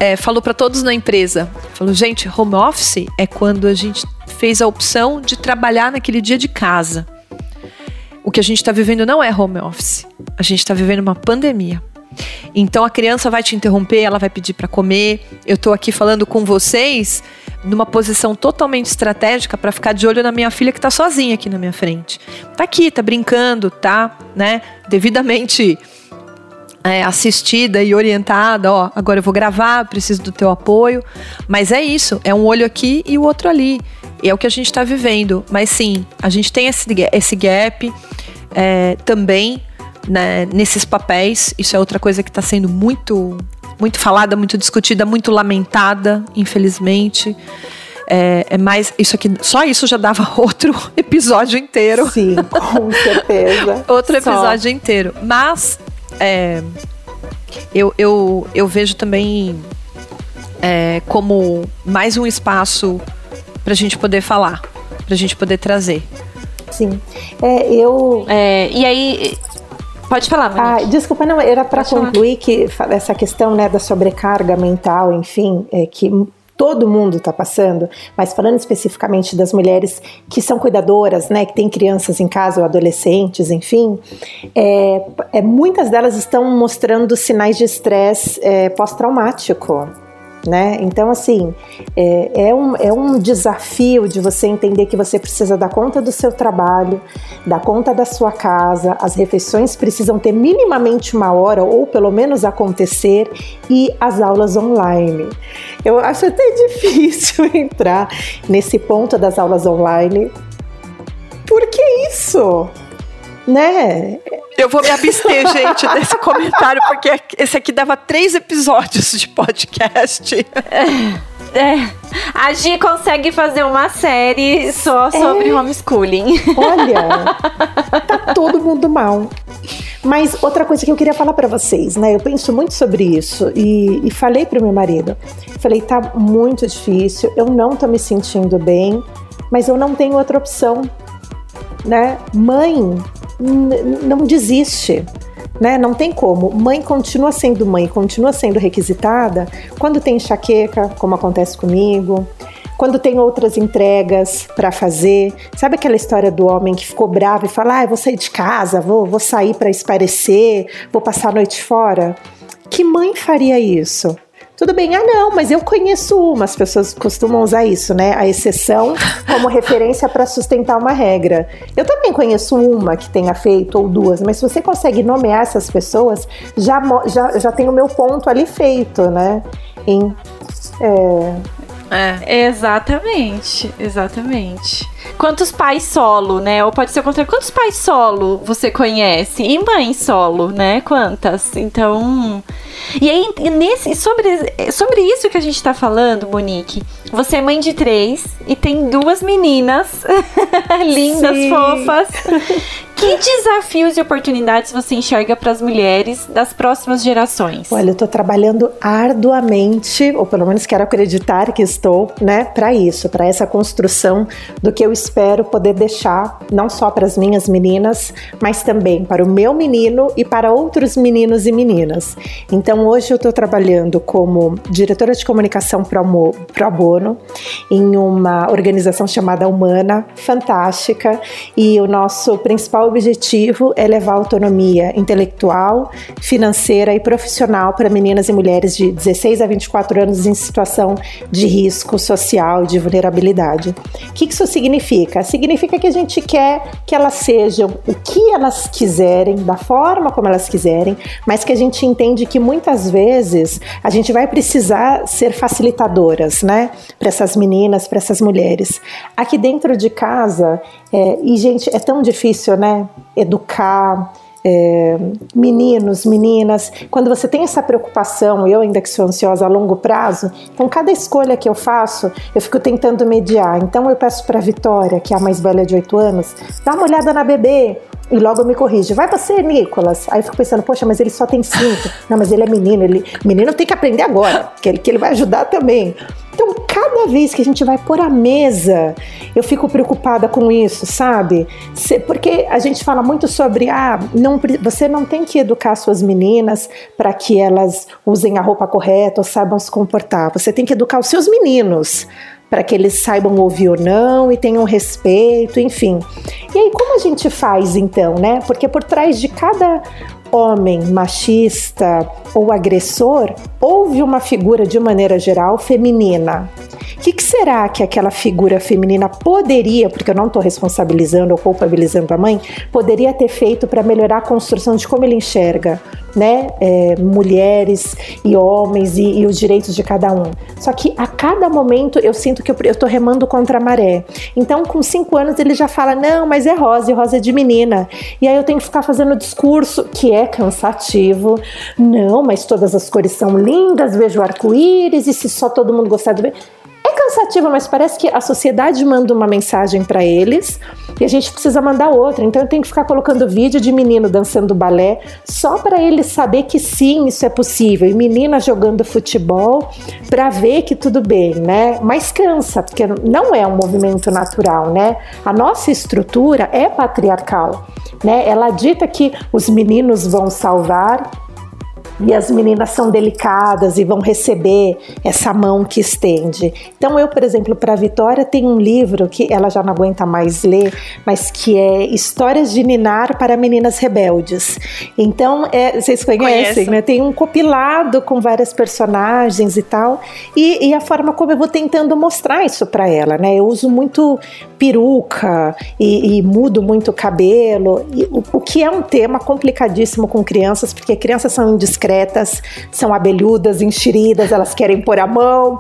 é, falou para todos na empresa, falou gente, home office é quando a gente fez a opção de trabalhar naquele dia de casa. O que a gente está vivendo não é home office. A gente está vivendo uma pandemia. Então a criança vai te interromper, ela vai pedir para comer. Eu estou aqui falando com vocês numa posição totalmente estratégica para ficar de olho na minha filha que está sozinha aqui na minha frente. Tá aqui, tá brincando, tá, né, devidamente é, assistida e orientada, ó, agora eu vou gravar, preciso do teu apoio. Mas é isso, é um olho aqui e o outro ali. E é o que a gente está vivendo. Mas sim, a gente tem esse, esse gap é, também né, nesses papéis. Isso é outra coisa que está sendo muito, muito falada, muito discutida, muito lamentada, infelizmente. É, é, mais isso aqui, só isso já dava outro episódio inteiro. Sim, com certeza. outro episódio só. inteiro. Mas é, eu, eu, eu vejo também é, como mais um espaço para a gente poder falar, para a gente poder trazer. Sim. É, eu. É, e aí. Pode falar, Monique. Ah, desculpa, não, era para concluir que essa questão né, da sobrecarga mental, enfim, é, que todo mundo está passando, mas falando especificamente das mulheres que são cuidadoras, né, que têm crianças em casa ou adolescentes, enfim, é, é muitas delas estão mostrando sinais de estresse é, pós-traumático né? Então, assim, é, é, um, é um desafio de você entender que você precisa dar conta do seu trabalho, dar conta da sua casa, as refeições precisam ter minimamente uma hora, ou pelo menos acontecer, e as aulas online. Eu acho até difícil entrar nesse ponto das aulas online. Por que isso? Né? Eu vou me abster, gente, desse comentário, porque esse aqui dava três episódios de podcast. É, é. A Gi consegue fazer uma série só sobre é. homeschooling. Olha, tá todo mundo mal. Mas outra coisa que eu queria falar para vocês, né? Eu penso muito sobre isso e, e falei pro meu marido. Falei, tá muito difícil, eu não tô me sentindo bem, mas eu não tenho outra opção, né? Mãe não desiste. Né? Não tem como. Mãe continua sendo mãe, continua sendo requisitada quando tem enxaqueca, como acontece comigo, quando tem outras entregas para fazer. Sabe aquela história do homem que ficou bravo e fala: ah, vou sair de casa, vou, vou sair para esparecer, vou passar a noite fora? Que mãe faria isso? Tudo bem, ah não, mas eu conheço uma, as pessoas costumam usar isso, né? A exceção como referência para sustentar uma regra. Eu também conheço uma que tenha feito, ou duas, mas se você consegue nomear essas pessoas, já, já, já tem o meu ponto ali feito, né? Em, é... É. Exatamente, exatamente. Quantos pais solo, né? Ou pode ser o contrário. Quantos pais solo você conhece? E mãe solo, né? Quantas? Então, e aí, nesse, sobre, sobre isso que a gente tá falando, Monique, você é mãe de três e tem duas meninas lindas, Sim. fofas. Que desafios e oportunidades você enxerga para as mulheres das próximas gerações? Olha, eu estou trabalhando arduamente, ou pelo menos quero acreditar que estou, né, para isso, para essa construção do que eu espero poder deixar, não só para as minhas meninas, mas também para o meu menino e para outros meninos e meninas. Então, hoje eu estou trabalhando como diretora de comunicação pro, pro bono em uma organização chamada Humana, fantástica, e o nosso principal objetivo é levar autonomia intelectual, financeira e profissional para meninas e mulheres de 16 a 24 anos em situação de risco social e de vulnerabilidade. O que isso significa? Significa que a gente quer que elas sejam o que elas quiserem, da forma como elas quiserem, mas que a gente entende que muitas vezes a gente vai precisar ser facilitadoras, né, para essas meninas, para essas mulheres. Aqui dentro de casa, é, e gente, é tão difícil, né? Educar, é, meninos, meninas. Quando você tem essa preocupação, eu ainda que sou ansiosa a longo prazo, então cada escolha que eu faço, eu fico tentando mediar. Então eu peço para Vitória, que é a mais velha de 8 anos, dá uma olhada na bebê, e logo me corrige, vai você, Nicolas. Aí eu fico pensando, poxa, mas ele só tem cinco. Não, mas ele é menino, ele menino tem que aprender agora, que ele, que ele vai ajudar também. Cada vez que a gente vai pôr a mesa, eu fico preocupada com isso, sabe? Porque a gente fala muito sobre, ah, não, você não tem que educar suas meninas para que elas usem a roupa correta ou saibam se comportar. Você tem que educar os seus meninos para que eles saibam ouvir ou não e tenham respeito, enfim. E aí, como a gente faz então, né? Porque por trás de cada homem machista ou agressor, houve uma figura de maneira geral feminina. O que, que, será que aquela figura feminina poderia, porque eu não estou responsabilizando ou culpabilizando a mãe, poderia ter feito para melhorar a construção de como ele enxerga né, é, mulheres e homens e, e, os direitos de cada um. Só que a cada momento eu sinto que eu estou remando contra a maré. Então, com cinco anos, ele já fala: não, mas é rosa e rosa é de menina. E aí eu tenho que ficar fazendo discurso que é cansativo. Não, mas todas as cores são lindas, vejo arco-íris e se só todo mundo gostar de ver cansativa, mas parece que a sociedade manda uma mensagem para eles e a gente precisa mandar outra. Então eu tenho que ficar colocando vídeo de menino dançando balé só para eles saber que sim, isso é possível. E menina jogando futebol para ver que tudo bem, né? Mas cansa, porque não é um movimento natural, né? A nossa estrutura é patriarcal, né? Ela dita que os meninos vão salvar e as meninas são delicadas e vão receber essa mão que estende. Então, eu, por exemplo, para a Vitória, tem um livro que ela já não aguenta mais ler, mas que é Histórias de Ninar para Meninas Rebeldes. Então, é, vocês conhecem, né? Tem um compilado com várias personagens e tal, e, e a forma como eu vou tentando mostrar isso para ela, né? Eu uso muito peruca e, e mudo muito o cabelo, e, o, o que é um tema complicadíssimo com crianças, porque crianças são indiscretas discretas, são abelhudas, enxeridas, elas querem pôr a mão.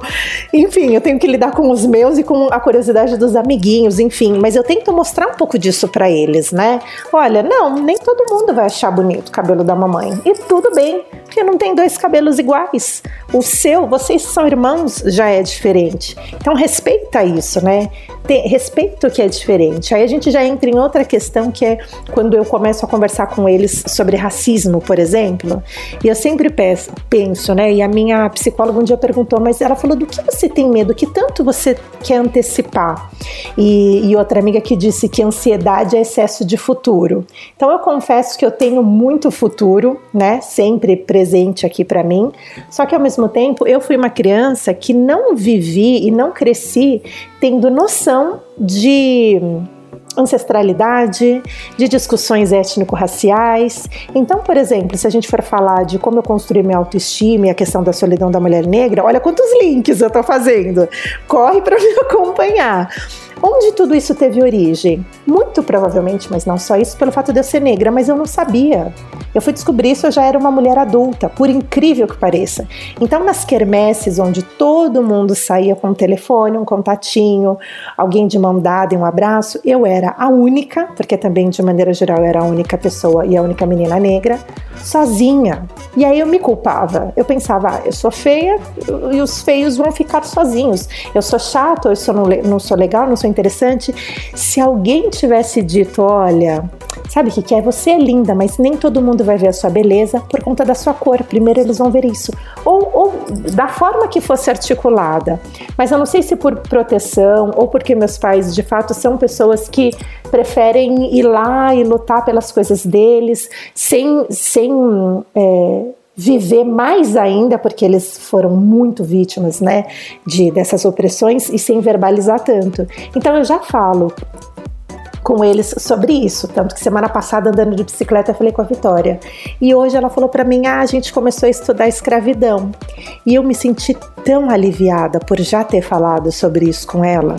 Enfim, eu tenho que lidar com os meus e com a curiosidade dos amiguinhos, enfim. Mas eu tento mostrar um pouco disso para eles, né? Olha, não, nem todo mundo vai achar bonito o cabelo da mamãe. E tudo bem, porque não tem dois cabelos iguais. O seu, vocês são irmãos, já é diferente. Então respeita isso, né? Tem, respeito que é diferente. Aí a gente já entra em outra questão que é quando eu começo a conversar com eles sobre racismo, por exemplo. E eu sempre penso, né? E a minha psicóloga um dia perguntou, mas ela falou: do que você tem medo? Que tanto você quer antecipar? E, e outra amiga que disse que ansiedade é excesso de futuro. Então eu confesso que eu tenho muito futuro, né? Sempre presente aqui para mim. Só que ao mesmo tempo eu fui uma criança que não vivi e não cresci tendo noção de ancestralidade, de discussões étnico-raciais. Então, por exemplo, se a gente for falar de como eu construí minha autoestima e a questão da solidão da mulher negra, olha quantos links eu estou fazendo. Corre para me acompanhar. Onde tudo isso teve origem? Muito provavelmente, mas não só isso, pelo fato de eu ser negra, mas eu não sabia. Eu fui descobrir isso, eu já era uma mulher adulta, por incrível que pareça. Então, nas quermesses, onde todo mundo saía com um telefone, um contatinho, alguém de mão dada e um abraço, eu era a única, porque também, de maneira geral, eu era a única pessoa e a única menina negra, sozinha. E aí eu me culpava. Eu pensava, ah, eu sou feia e os feios vão ficar sozinhos. Eu sou chato, eu sou não sou legal, não sou interessante. Se alguém tivesse dito, olha, sabe o que, que é? Você é linda, mas nem todo mundo vai ver a sua beleza por conta da sua cor. Primeiro eles vão ver isso. Ou, ou da forma que fosse articulada. Mas eu não sei se por proteção ou porque meus pais de fato são pessoas que preferem ir lá e lutar pelas coisas deles sem. sem é, viver mais ainda, porque eles foram muito vítimas, né, de dessas opressões e sem verbalizar tanto. Então eu já falo, com eles sobre isso. Tanto que semana passada, andando de bicicleta, eu falei com a Vitória. E hoje ela falou para mim: ah, a gente começou a estudar escravidão. E eu me senti tão aliviada por já ter falado sobre isso com ela.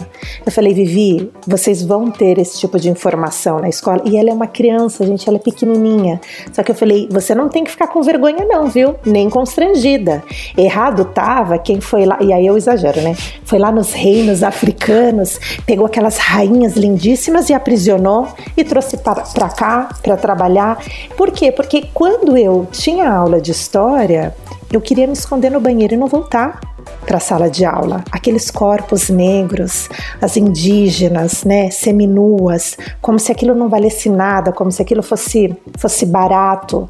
Eu falei: Vivi, vocês vão ter esse tipo de informação na escola. E ela é uma criança, gente, ela é pequenininha. Só que eu falei: você não tem que ficar com vergonha, não, viu? Nem constrangida. Errado tava quem foi lá, e aí eu exagero, né? Foi lá nos reinos africanos, pegou aquelas rainhas lindíssimas e aprisionou aprisionou e trouxe para cá para trabalhar. Por quê? Porque quando eu tinha aula de história, eu queria me esconder no banheiro e não voltar para a sala de aula. Aqueles corpos negros, as indígenas, né, seminuas, como se aquilo não valesse nada, como se aquilo fosse, fosse barato.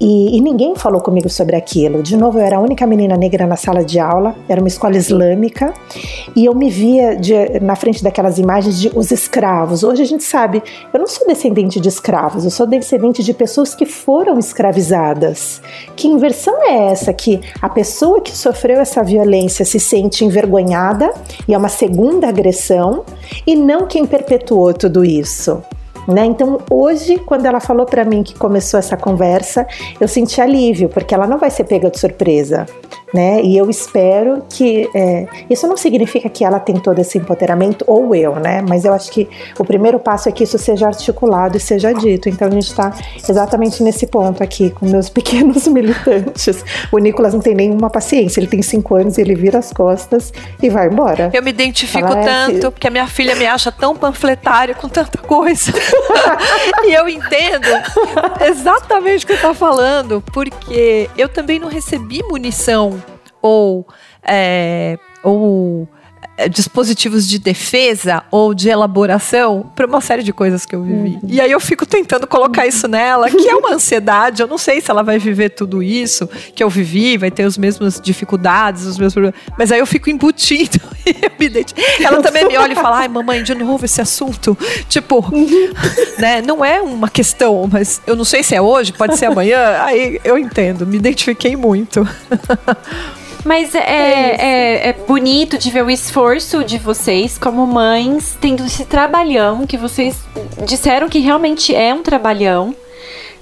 E, e ninguém falou comigo sobre aquilo. De novo, eu era a única menina negra na sala de aula, era uma escola islâmica, e eu me via de, na frente daquelas imagens de os escravos. Hoje a gente sabe, eu não sou descendente de escravos, eu sou descendente de pessoas que foram escravizadas. Que inversão é essa que a pessoa que sofreu essa violência se sente envergonhada e é uma segunda agressão, e não quem perpetuou tudo isso. Né? Então, hoje, quando ela falou para mim que começou essa conversa, eu senti alívio, porque ela não vai ser pega de surpresa né? E eu espero que é, isso não significa que ela tem todo esse empoderamento ou eu, né? Mas eu acho que o primeiro passo é que isso seja articulado e seja dito. Então a gente está exatamente nesse ponto aqui com meus pequenos militantes. O Nicolas não tem nenhuma paciência. Ele tem cinco anos e ele vira as costas e vai embora. Eu me identifico Fala, tanto é, porque a minha filha me acha tão panfletária com tanta coisa. e eu entendo exatamente o que está falando, porque eu também não recebi munição ou, é, ou é, dispositivos de defesa ou de elaboração para uma série de coisas que eu vivi. Uhum. E aí eu fico tentando colocar isso nela, que é uma ansiedade. Eu não sei se ela vai viver tudo isso que eu vivi, vai ter as mesmas dificuldades, os mesmos problemas. Mas aí eu fico embutindo Ela também me olha e fala: ai, mamãe, de novo esse assunto. Tipo, uhum. né? Não é uma questão, mas eu não sei se é hoje, pode ser amanhã. Aí eu entendo, me identifiquei muito. Mas é, é, é, é, bonito de ver o esforço de vocês como mães tendo esse trabalhão que vocês disseram que realmente é um trabalhão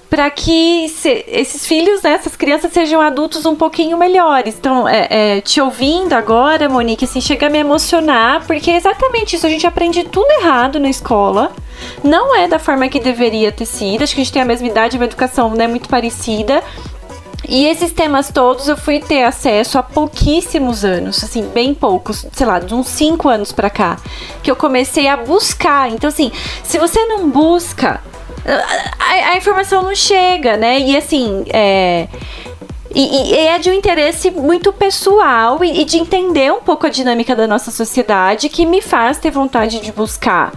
para que se, esses filhos, né, essas crianças sejam adultos um pouquinho melhores. Então, é, é, te ouvindo agora, Monique, assim, chega a me emocionar, porque é exatamente isso. A gente aprende tudo errado na escola. Não é da forma que deveria ter sido. Acho que a gente tem a mesma idade, uma educação né, muito parecida. E esses temas todos eu fui ter acesso há pouquíssimos anos, assim, bem poucos, sei lá, de uns 5 anos para cá, que eu comecei a buscar. Então, assim, se você não busca, a, a informação não chega, né? E assim, é e, e, é de um interesse muito pessoal e, e, de entender um pouco a dinâmica da nossa sociedade que me faz ter vontade de buscar.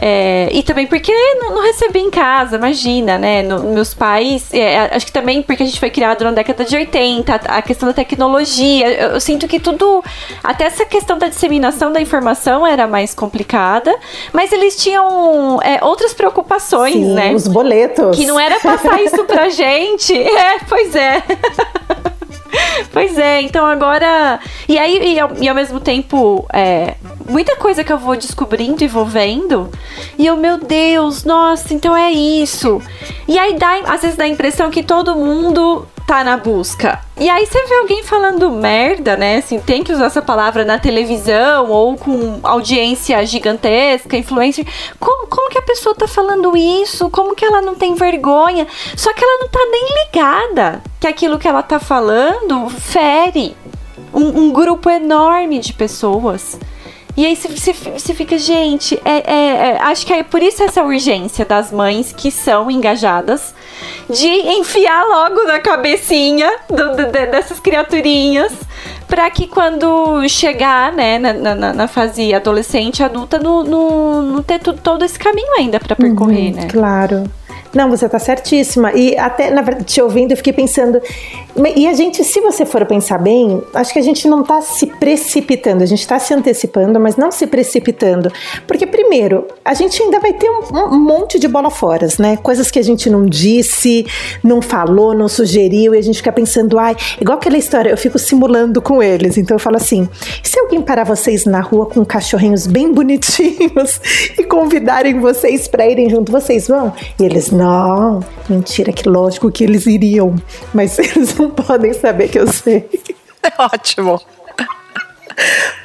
É, e também porque não, não, recebi em casa, imagina, né? No, meus pais, é, acho que também porque a gente foi criado na década de 80, a, a questão da tecnologia. Eu, eu, sinto que tudo, até essa questão da disseminação da informação era mais complicada, mas eles tinham é, outras preocupações, Sim, né? Os boletos. Que não era passar isso pra gente. É, pois é. pois é, então agora. E aí, e ao, e ao mesmo tempo, é, muita coisa que eu vou descobrindo e vou vendo. E eu, meu Deus, nossa, então é isso. E aí dá, às vezes dá a impressão que todo mundo tá na busca. E aí você vê alguém falando merda, né? Assim, tem que usar essa palavra na televisão ou com audiência gigantesca, influencer. Como, como que a pessoa tá falando isso? Como que ela não tem vergonha? Só que ela não tá nem ligada que aquilo que ela tá falando fere um, um grupo enorme de pessoas. E aí você fica, gente, é, é, é, acho que é por isso essa urgência das mães que são engajadas de enfiar logo na cabecinha do, do, dessas criaturinhas para que quando chegar, né, na, na, na, fase adolescente, adulta, não, não, não ter todo esse caminho ainda para percorrer, uhum, né? Claro. Não, você está certíssima. E até, na verdade, te ouvindo, eu fiquei pensando. E a gente, se você for pensar bem, acho que a gente não está se precipitando, a gente está se antecipando, mas não se precipitando. Porque, primeiro, a gente ainda vai ter um, um monte de bola fora, né? Coisas que a gente não disse, não falou, não sugeriu, e a gente fica pensando, ai, igual aquela história, eu fico simulando com eles. Então eu falo assim: se alguém parar vocês na rua com cachorrinhos bem bonitinhos e convidarem vocês para irem junto, vocês vão? E eles, não mentira, que lógico que eles iriam, mas eles não podem saber que eu sei. É ótimo.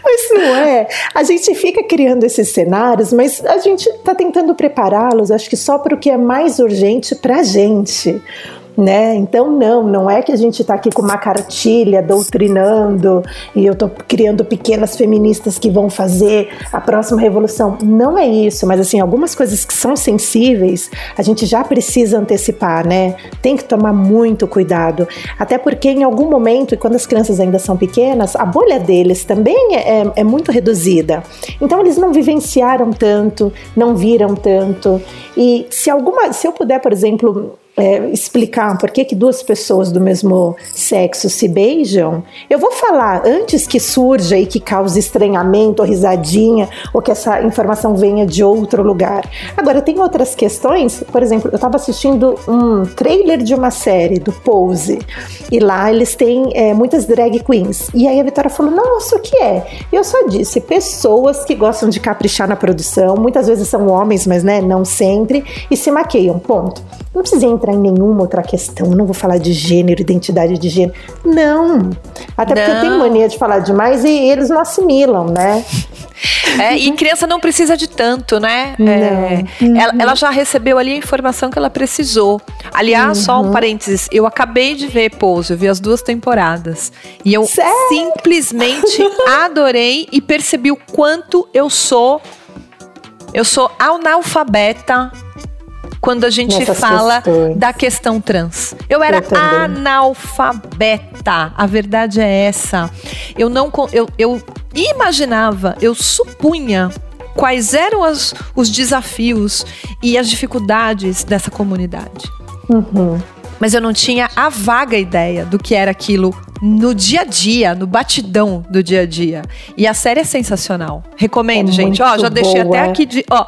Mas não é. A gente fica criando esses cenários, mas a gente está tentando prepará-los, acho que só para o que é mais urgente para a gente. Né? Então não, não é que a gente está aqui com uma cartilha doutrinando e eu estou criando pequenas feministas que vão fazer a próxima revolução. Não é isso, mas assim, algumas coisas que são sensíveis, a gente já precisa antecipar, né? Tem que tomar muito cuidado, até porque em algum momento, e quando as crianças ainda são pequenas, a bolha deles também é, é, é muito reduzida. Então eles não vivenciaram tanto, não viram tanto. E se alguma, se eu puder, por exemplo, é, explicar por que, que duas pessoas do mesmo sexo se beijam, eu vou falar antes que surja e que cause estranhamento ou risadinha, ou que essa informação venha de outro lugar. Agora, tem outras questões, por exemplo, eu estava assistindo um trailer de uma série do Pose, e lá eles têm é, muitas drag queens. E aí a Vitória falou: Nossa, o que é? Eu só disse: pessoas que gostam de caprichar na produção, muitas vezes são homens, mas né, não sempre, e se maqueiam. Ponto. Não precisa entrar em nenhuma outra questão. Não vou falar de gênero, identidade de gênero. Não. Até não. porque eu tenho mania de falar demais e eles não assimilam, né? É, e criança não precisa de tanto, né? É, ela, ela, já recebeu ali a informação que ela precisou. Aliás, uhum. só um uhum. parênteses, eu acabei de ver Pose, eu vi as duas temporadas. E eu Sério? simplesmente adorei e percebi o quanto eu sou. Eu sou analfabeta quando a gente Nessas fala questões. da questão trans. Eu era eu analfabeta. A verdade é essa. Eu não eu, eu imaginava, eu supunha quais eram as, os desafios e as dificuldades dessa comunidade. Uhum mas eu não tinha a vaga ideia do que era aquilo no dia a dia, no batidão do dia a dia. E a série é sensacional. Recomendo, é gente. Ó, já deixei boa. até aqui de, ó,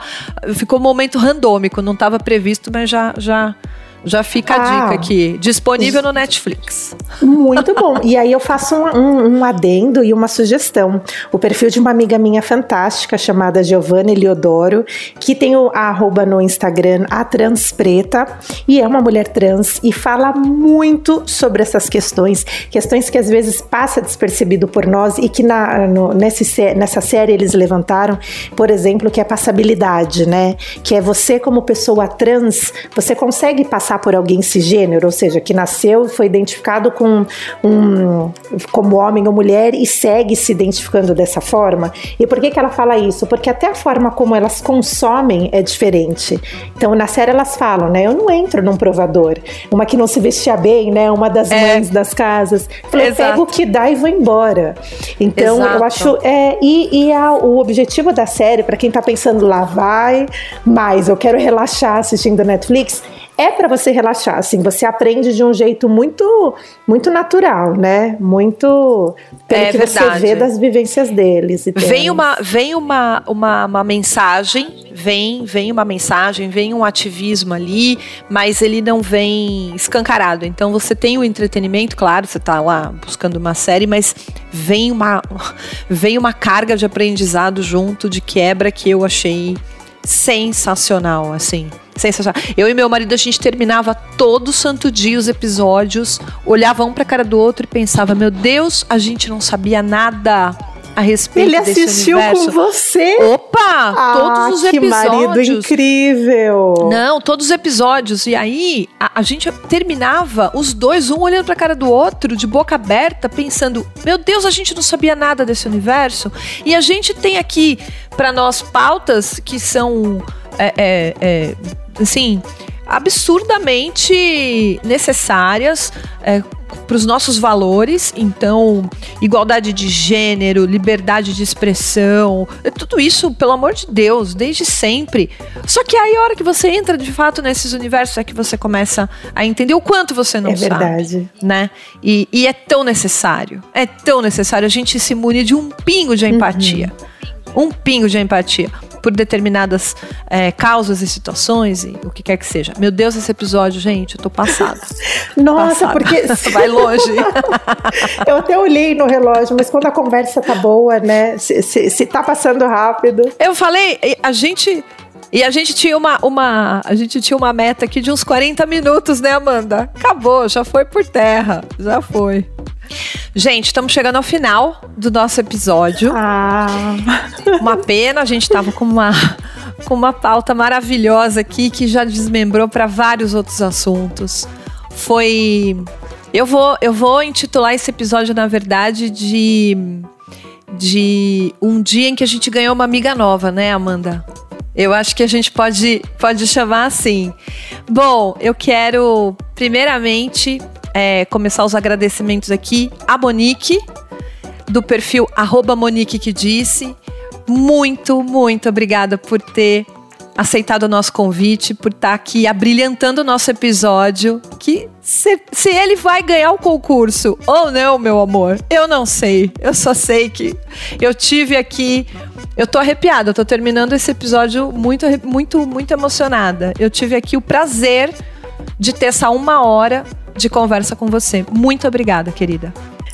ficou um momento randômico, não estava previsto, mas já já já fica a dica ah. aqui. Disponível no Netflix. Muito bom. E aí eu faço um, um, um, adendo e uma sugestão. O perfil de uma amiga minha fantástica chamada Giovanna Eliodoro, que tem o arroba no Instagram, a Transpreta, e é uma mulher trans e fala muito sobre essas questões, questões que às vezes passa despercebido por nós e que na, no, nesse, nessa série eles levantaram, por exemplo, que é passabilidade, né? Que é você como pessoa trans, você consegue passar passar por alguém cisgênero, ou seja, que nasceu e foi identificado com um, como homem ou mulher e segue se identificando dessa forma. E por que, que ela fala isso? Porque até a forma como elas consomem é diferente. Então, na série elas falam, né? Eu não entro num provador. Uma que não se vestia bem, né? Uma das é. mães das casas. Eu pego o que dá e vou embora. Então, Exato. eu acho. É, e e a, o objetivo da série, para quem tá pensando lá, vai, mas eu quero relaxar assistindo Netflix, é para você relaxar, assim, você aprende de um jeito muito muito natural, né? Muito pelo é que verdade. você vê das vivências deles. Vem uma vem uma, uma, uma mensagem, vem vem uma mensagem, vem um ativismo ali, mas ele não vem escancarado. Então você tem o entretenimento, claro, você tá lá buscando uma série, mas vem uma vem uma carga de aprendizado junto de quebra que eu achei sensacional, assim. Sensacional. Eu e meu marido, a gente terminava todo santo dia os episódios, olhava um pra cara do outro e pensava: meu Deus, a gente não sabia nada a respeito Ele assistiu com você? Opa! Ah, todos os episódios. Que marido incrível! Não, todos os episódios. E aí, a, a gente terminava os dois, um olhando pra cara do outro, de boca aberta, pensando: meu Deus, a gente não sabia nada desse universo. E a gente tem aqui para nós pautas que são. É, é, é, assim absurdamente necessárias é, para os nossos valores. Então, igualdade de gênero, liberdade de expressão, é tudo isso, pelo amor de Deus, desde sempre. Só que aí, a hora que você entra de fato nesses universos, é que você começa a entender o quanto você não é sabe. Verdade. Né? E, e, é tão necessário. É tão necessário a gente se munir de um pingo de empatia. Uhum. Um pingo de empatia por determinadas é, causas e situações e o que quer que seja. Meu Deus, esse episódio, gente, eu tô passada. Nossa, passada. porque. Vai longe. eu até olhei no relógio, mas quando a conversa tá boa, né? Se, se, se tá passando rápido. Eu falei, a gente e a gente tinha uma, uma, a gente tinha uma meta aqui de uns 40 minutos, né, Amanda? Acabou, já foi por terra, já foi. Gente, estamos chegando ao final do nosso episódio. Ah. Uma pena, a gente estava com uma com uma pauta maravilhosa aqui que já desmembrou para vários outros assuntos. foi. Eu vou, eu vou intitular esse episódio, na verdade, de. De um dia em que a gente ganhou uma amiga nova, né, Amanda? Eu acho que a gente pode, pode chamar assim. Bom, eu quero, primeiramente, é, começar os agradecimentos aqui a Monique, do perfil arroba Monique que disse. Muito, muito obrigada por ter aceitado o nosso convite, por estar aqui abrilhantando o nosso episódio. Que se, se, ele vai ganhar o concurso ou não, meu amor, eu não sei. Eu só sei que eu tive aqui. Eu tô arrepiada, eu tô terminando esse episódio muito, muito, muito emocionada. Eu tive aqui o prazer de ter essa uma hora de conversa com você. Muito obrigada, querida.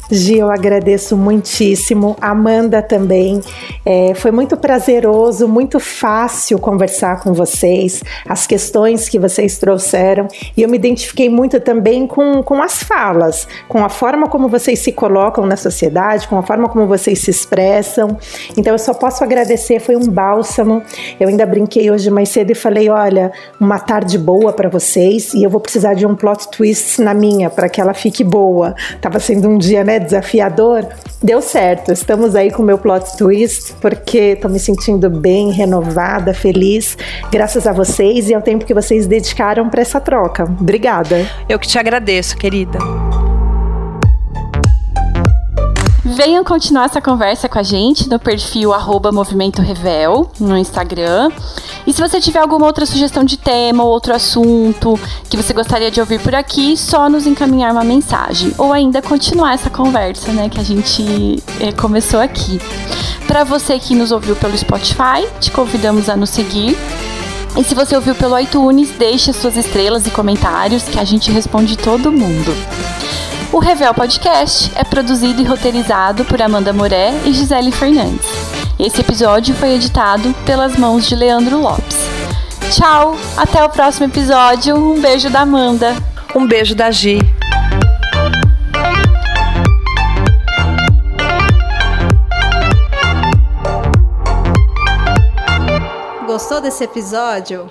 Gi, eu agradeço muitíssimo. Amanda também. É, foi muito prazeroso, muito fácil conversar com vocês, as questões que vocês trouxeram. E eu me identifiquei muito também com, com as falas, com a forma como vocês se colocam na sociedade, com a forma como vocês se expressam. Então eu só posso agradecer, foi um bálsamo. Eu ainda brinquei hoje mais cedo e falei: olha, uma tarde boa para vocês e eu vou precisar de um plot twist na minha para que ela fique boa. Tava sendo um dia, né? Né, desafiador, deu certo. Estamos aí com o meu plot twist, porque estou me sentindo bem, renovada, feliz, graças a vocês e ao tempo que vocês dedicaram para essa troca. Obrigada. Eu que te agradeço, querida. Venham continuar essa conversa com a gente no perfil arroba Movimento Revel no Instagram. E se você tiver alguma outra sugestão de tema ou outro assunto que você gostaria de ouvir por aqui, só nos encaminhar uma mensagem. Ou ainda continuar essa conversa, né, que a gente eh, começou aqui. Para você que nos ouviu pelo Spotify, te convidamos a nos seguir e se você ouviu pelo iTunes, deixe suas estrelas e comentários que a gente responde todo mundo. O Revel Podcast é produzido e roteirizado por Amanda Moré e Gisele Fernandes. Esse episódio foi editado pelas mãos de Leandro Lopes. Tchau, até o próximo episódio. Um beijo da Amanda. Um beijo da Gi. Gostou desse episódio?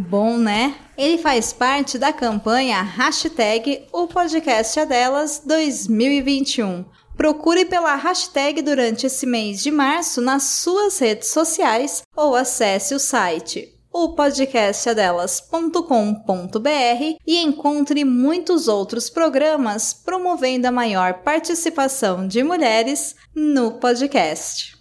Bom, né? Ele faz parte da campanha hashtag O Podcast é Delas 2021. Procure pela hashtag durante esse mês de março nas suas redes sociais ou acesse o site o podcastadelas.com.br e encontre muitos outros programas promovendo a maior participação de mulheres no podcast.